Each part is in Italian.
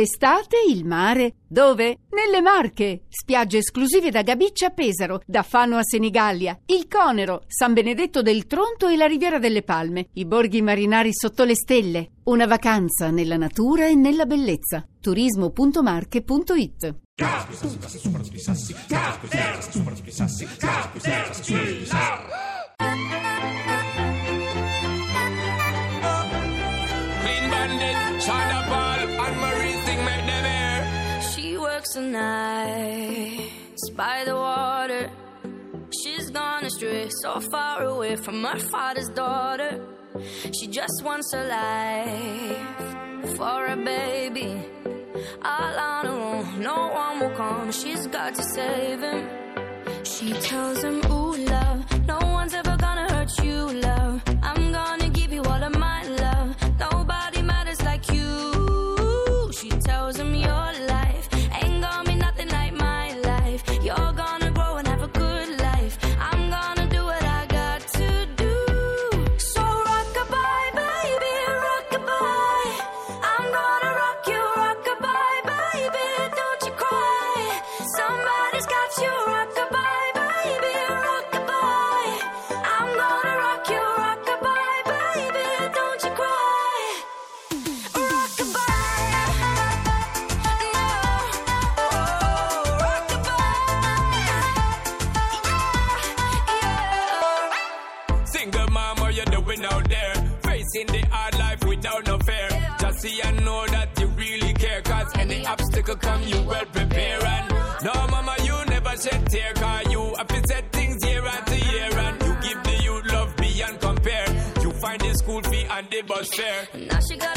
Estate, il mare. Dove? Nelle Marche. Spiagge esclusive da Gabiccia a Pesaro, da Fano a Senigallia, il Conero, San Benedetto del Tronto e la Riviera delle Palme, i borghi marinari sotto le stelle. Una vacanza nella natura e nella bellezza. turismo.marche.it Clean Bandit, China Ball, and Works the by the water. She's gone astray, so far away from her father's daughter. She just wants a life for a baby. All on her own, no one will come. She's got to save him. She tells him, Ooh, love, no one's ever gonna hurt you, love. Obstacle come, you well prepare. And no, mama, you never shed tear. Cause you have to set things year after year. And you give the youth love beyond compare. You find the school fee and the bus fare. Now she got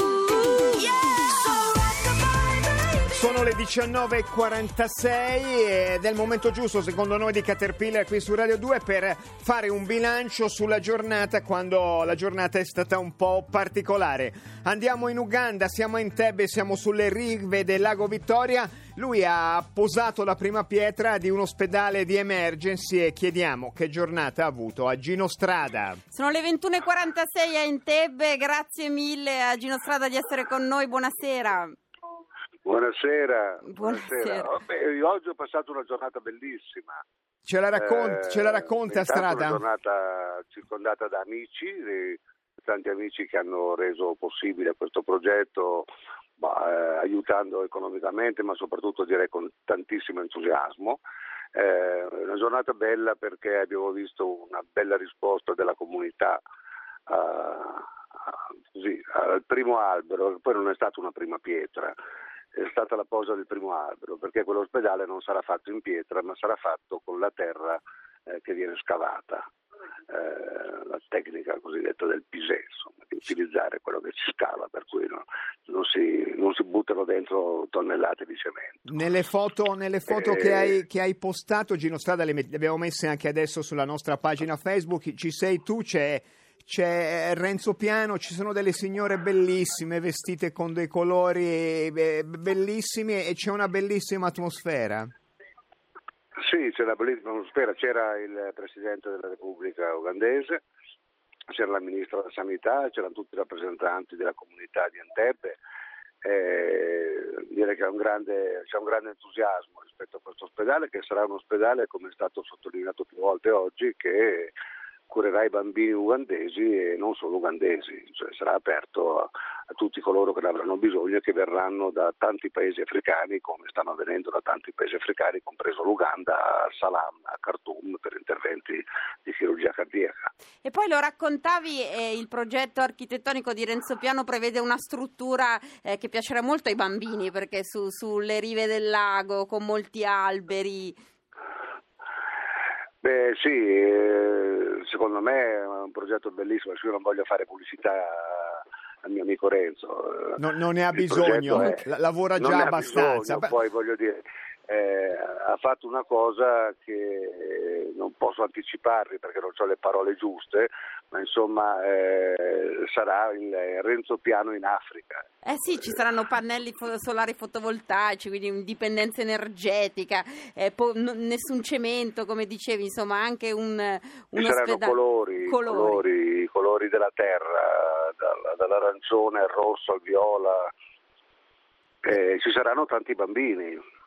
Sono le 19.46 ed è il momento giusto secondo noi di Caterpillar qui su Radio 2 per fare un bilancio sulla giornata quando la giornata è stata un po' particolare. Andiamo in Uganda, siamo a Entebbe, siamo sulle rive del lago Vittoria. Lui ha posato la prima pietra di un ospedale di emergency e chiediamo che giornata ha avuto a Gino Strada. Sono le 21.46 a Entebbe, grazie mille a Gino Strada di essere con noi, buonasera. Buonasera. Buonasera. Vabbè, io oggi ho passato una giornata bellissima. Ce la, raccon- Eh, ce la racconta intanto Strada? Una giornata circondata da amici, tanti amici che hanno reso possibile questo progetto, bah, eh, aiutando economicamente, ma soprattutto direi con tantissimo entusiasmo. Eh, una giornata bella perché abbiamo visto una bella risposta della comunità a- a- così, al primo albero, che poi non è stata una prima pietra, è stata la posa del primo albero, perché quell'ospedale non sarà fatto in pietra, ma sarà fatto con la terra eh, che viene scavata, eh, la tecnica cosiddetta del pisé, insomma, di utilizzare quello che si scava, per cui no- non, si, non si buttano dentro tonnellate di cemento. Nelle foto, nelle foto Eh. che, hai, che hai postato, Gino Strada, le, met- le abbiamo messe anche adesso sulla nostra pagina Facebook. Ci sei tu, c'è, c'è Renzo Piano, ci sono delle signore bellissime vestite con dei colori eh, bellissimi e c'è una bellissima atmosfera. Sì, c'è una bellissima atmosfera, c'era il Presidente della Repubblica ugandese, c'era la Ministra della Sanità, c'erano tutti i rappresentanti della comunità di Entebbe. Eh, direi che un, grande, c'è un grande entusiasmo rispetto a questo ospedale che sarà un ospedale, come è stato sottolineato più volte oggi, che curerà i bambini ugandesi e non solo ugandesi, cioè sarà aperto a, a tutti coloro che ne avranno bisogno e che verranno da tanti paesi africani, come stanno avvenendo da tanti paesi africani, compreso l'Uganda, a Salam, a Khartoum, per interventi di chirurgia cardiaca. E poi lo raccontavi, eh, il progetto architettonico di Renzo Piano prevede una struttura eh, che piacerà molto ai bambini, perché su, sulle rive del lago, con molti alberi. Beh sì, eh, secondo me è un progetto bellissimo, io non voglio fare pubblicità al mio amico Renzo. No, non ne ha Il bisogno, è- la- lavora già abbastanza. bisogno, poi voglio dire, eh, ha fatto una cosa che eh, non posso anticiparvi perché non ho le parole giuste, ma insomma eh, sarà il Renzo Piano in Africa. Eh sì, ci saranno pannelli fo- solari fotovoltaici, quindi indipendenza energetica, eh, po- n- nessun cemento, come dicevi, insomma anche un, Ci un saranno ospedale. colori, colori, colori della terra, dal- dall'arancione al rosso al viola. Eh, ci saranno tanti bambini.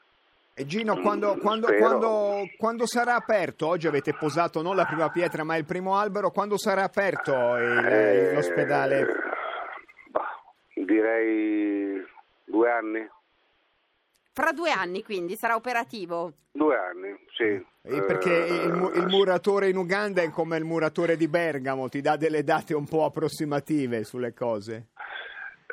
E Gino, quando, Mm, quando- spero. quando- quando sarà aperto? Oggi avete posato non la prima pietra ma il primo albero. Quando sarà aperto il- Eh, l'ospedale? bah, direi due anni. Fra due anni quindi sarà operativo. Due anni, sì. Eh, Perché il, mu- il muratore in Uganda è come il muratore di Bergamo, ti dà delle date un po' approssimative sulle cose.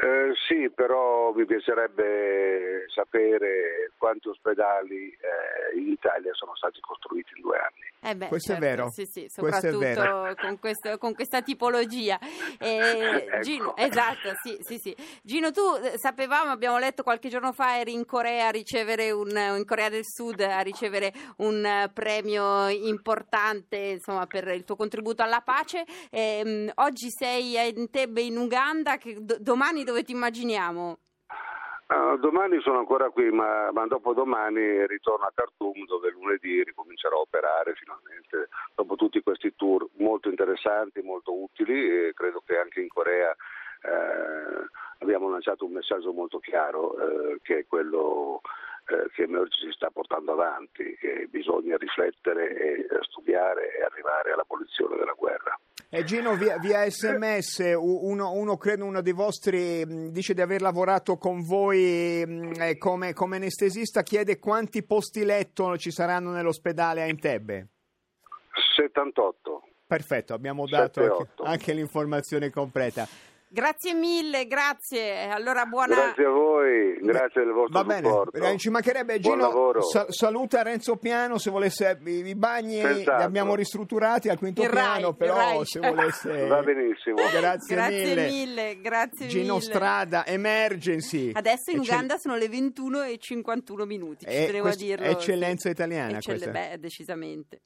Eh, sì, però mi piacerebbe sapere quanti ospedali eh, in Italia sono stati costruiti in due anni. Eh beh, Questo è certo, vero, Sì, sì, questo è soprattutto vero. Con, questo- con questa tipologia. Eh, Ecco. Gino, esatto, sì, sì, sì. Gino, tu eh, sapevamo, abbiamo letto qualche giorno fa, eri in Corea a ricevere un, in Corea del Sud a ricevere un premio importante, insomma, per il tuo contributo alla pace. Ehm, oggi sei a Entebbe in Uganda, che do- domani dove ti immaginiamo? Ah, domani sono ancora qui, ma, ma dopodomani ritorno a Khartoum dove lunedì ricomincerò a operare finalmente dopo tutti questi tour molto interessanti, molto utili e credo che anche in Corea eh, abbiamo lanciato un messaggio molto chiaro eh, che è quello eh, che Emerge si sta portando avanti, che bisogna riflettere e eh, studiare e arrivare all'abolizione della guerra. E Gino, via, via sms, uno, uno, credo uno dei vostri mh, dice di aver lavorato con voi mh, eh, come, come anestesista, chiede quanti posti letto ci saranno nell'ospedale a Entebbe. 78. Perfetto, abbiamo dato Sette, anche, otto. anche l'informazione completa. Grazie mille, grazie. Allora, buona... Grazie a voi, grazie del vostro Va bene, supporto. eh, ci mancherebbe Buon Gino, lavoro. sa- saluta Renzo Piano se volesse i, i bagni Senz'altro. li abbiamo ristrutturati al quinto Il Rai, piano, il però Rai. se volesse Va benissimo. Grazie, Grazie mille. mille, grazie Gino mille. Strada, Emergency. Adesso in Eccell- Uganda sono le 21 e 51 minuti, ci Eh, tenevo a questo- dirlo. eccellenza italiana Eccell- questa. Beh, decisamente.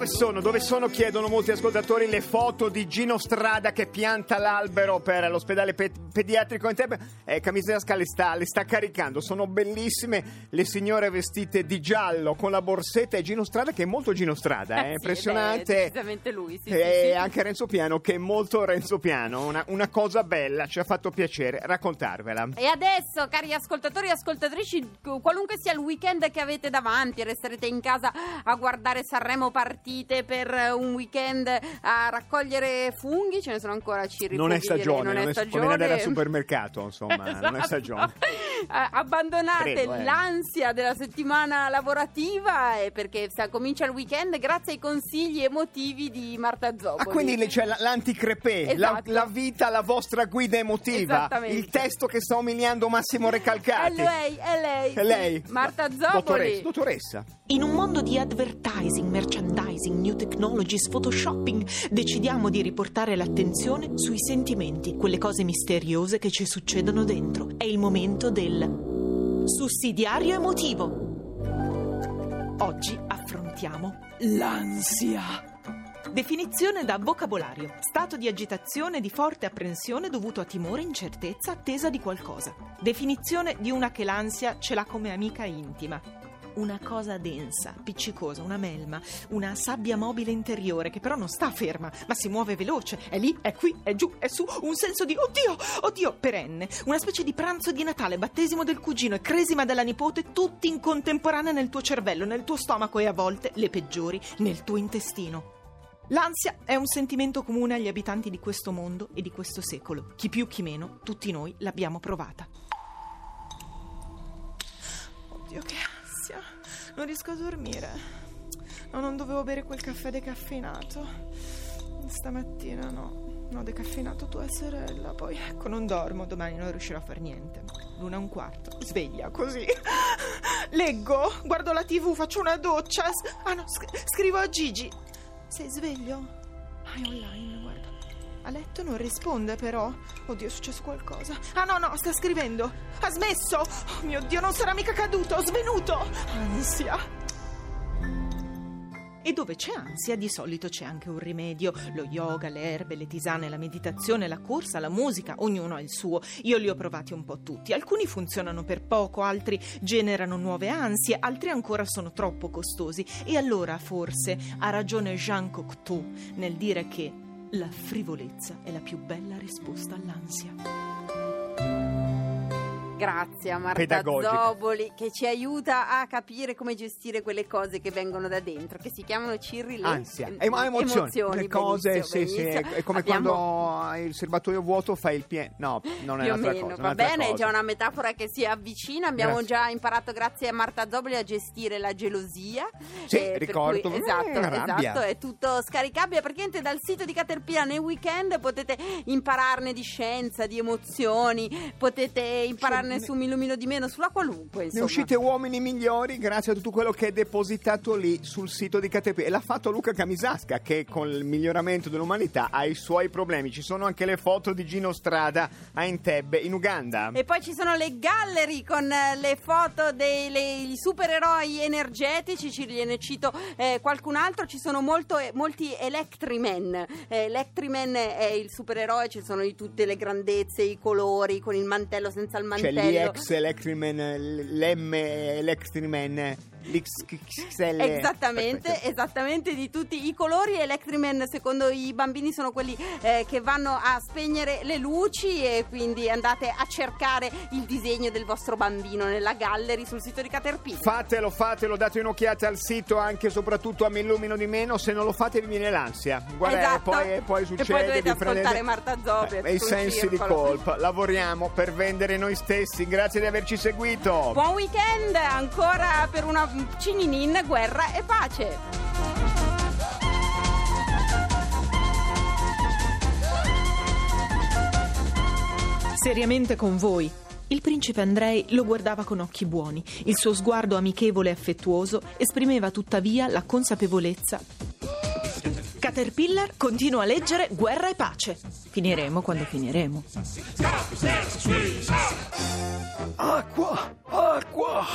Dove sono? Dove sono? Chiedono molti ascoltatori le foto di Gino Strada che pianta l'albero per l'ospedale pe- pediatrico in Tebe. Eh, Camisasca le sta, le sta caricando. Sono bellissime le signore vestite di giallo con la borsetta e Gino Strada che è molto Gino Strada, Eh è sì, impressionante. è decisamente lui, sì, e sì. anche Renzo Piano che è molto Renzo Piano. Una, una cosa bella, ci ha fatto piacere raccontarvela. E adesso, cari ascoltatori e ascoltatrici, qualunque sia il weekend che avete davanti, resterete in casa a guardare Sanremo partite per un weekend a raccogliere funghi, ce ne sono ancora cirri. Non è stagione, non è non è stagione. Al supermercato, insomma, non è Esatto. stagione. Eh, Abbandonate Credo, eh. l'ansia della settimana lavorativa e perché sa- comincia il weekend grazie ai consigli emotivi di Marta Zoppoli. Ah, quindi c'è la- l'anticrepè, la, Esatto. la vita, la vostra guida emotiva, il testo che sta umiliando Massimo È Recalcati. lei, è lei. È lei? Marta Dottoressa, Zoppoli. dottoressa. In un mondo di advertising, merchandising, new technologies, photoshopping, decidiamo di riportare l'attenzione sui sentimenti, quelle cose misteriose che ci succedono dentro. È il momento del sussidiario emotivo. Oggi affrontiamo l'ansia. Definizione da vocabolario. Stato di agitazione, di forte apprensione dovuto a timore, incertezza, attesa di qualcosa. Definizione di una che l'ansia ce l'ha come amica intima. Una cosa densa, appiccicosa, una melma, una sabbia mobile interiore che però non sta ferma, ma si muove veloce. È lì, è qui, è giù, è su, un senso di oddio, oddio perenne. Una specie di pranzo di Natale, battesimo del cugino e cresima della nipote, tutti in contemporanea nel tuo cervello, nel tuo stomaco e a volte, le peggiori, nel tuo intestino. L'ansia è un sentimento comune agli abitanti di questo mondo e di questo secolo. Chi più, chi meno, tutti noi l'abbiamo provata. Oddio, che ansia! Non riesco a dormire. No, non dovevo bere quel caffè decaffeinato. Stamattina no. No, decaffeinato tua sorella. Poi ecco, non dormo. Domani non riuscirò a fare niente. L'una e un quarto. Sveglia così. Leggo, guardo la tv, faccio una doccia. Ah no, sc- scrivo a Gigi. Sei sveglio? È online. Letto non risponde però. Oddio, è successo qualcosa. Ah no, no, sta scrivendo. Ha smesso. Oh mio Dio, non sarà mica caduto, svenuto. Ansia. E dove c'è ansia, di solito c'è anche un rimedio. Lo yoga, le erbe, le tisane, la meditazione, la corsa, la musica, ognuno ha il suo. Io li ho provati un po' tutti. Alcuni funzionano per poco, altri generano nuove ansie, altri ancora sono troppo costosi. E allora forse ha ragione Jean Cocteau nel dire che la frivolezza è la più bella risposta all'ansia. Grazie a Marta Pedagogica. Zoboli che ci aiuta a capire come gestire quelle cose che vengono da dentro, che si chiamano cirri Ansia, em- Emo- emozioni, le cose, benissimo, sì, sì, è, è come Abbiamo- quando hai il serbatoio vuoto fai il pieno. No, non è più un'altra meno, cosa. va bene, è cosa. già una metafora che si avvicina. Abbiamo Grazie. già imparato, grazie a Marta Zoboli, a gestire la gelosia. Sì, per ricordo. cui- esatto, Mm, rabbia. esatto, è tutto scaricabile. Praticamente dal sito di Caterpillar nei weekend potete impararne di scienza, di emozioni, potete impararne Cioè, su Mi illumino di meno, sulla qualunque. Ne Insomma. uscite uomini migliori grazie a tutto quello che è depositato lì sul sito di Caterpillar. E l'ha fatto Luca Camisasca che con il miglioramento dell'umanità ha i suoi problemi. Ci sono anche le foto di Gino Strada a Entebbe in Uganda. E poi ci sono le gallery con eh, le foto dei supereroi energetici, ci ne cito eh, qualcun altro, ci sono molto, eh, molti Electrimen. Eh, Electriman è il supereroe, ci sono di tutte le grandezze, i colori, con il mantello, senza il C'è mantello. l'EX Electriman, l'M Electriman, l'XXL. Esattamente, Aspetta. esattamente di tutti i colori. Electriman, secondo i bambini, sono quelli eh, che vanno a spegnere le luci e quindi andate a cercare il disegno del vostro bambino nella gallery sul sito di Caterpillar. Fatelo, fatelo, date un'occhiata al sito anche e soprattutto a Mi illumino di meno, se non lo fate vi viene l'ansia. Guarda, Esatto. e poi, e poi E poi succede dovete ascoltare prendete- Marta Eh, e i sul sensi di circolo. colpa. Lavoriamo per vendere noi stessi. Grazie di averci seguito. Buon weekend ancora per una cininin, guerra e pace. Seriamente con voi. Il principe Andrei lo guardava con occhi buoni. Il suo sguardo amichevole e affettuoso esprimeva tuttavia la consapevolezza. Caterpillar continua a leggere Guerra e pace. Finiremo quando finiremo. Acqua, acqua.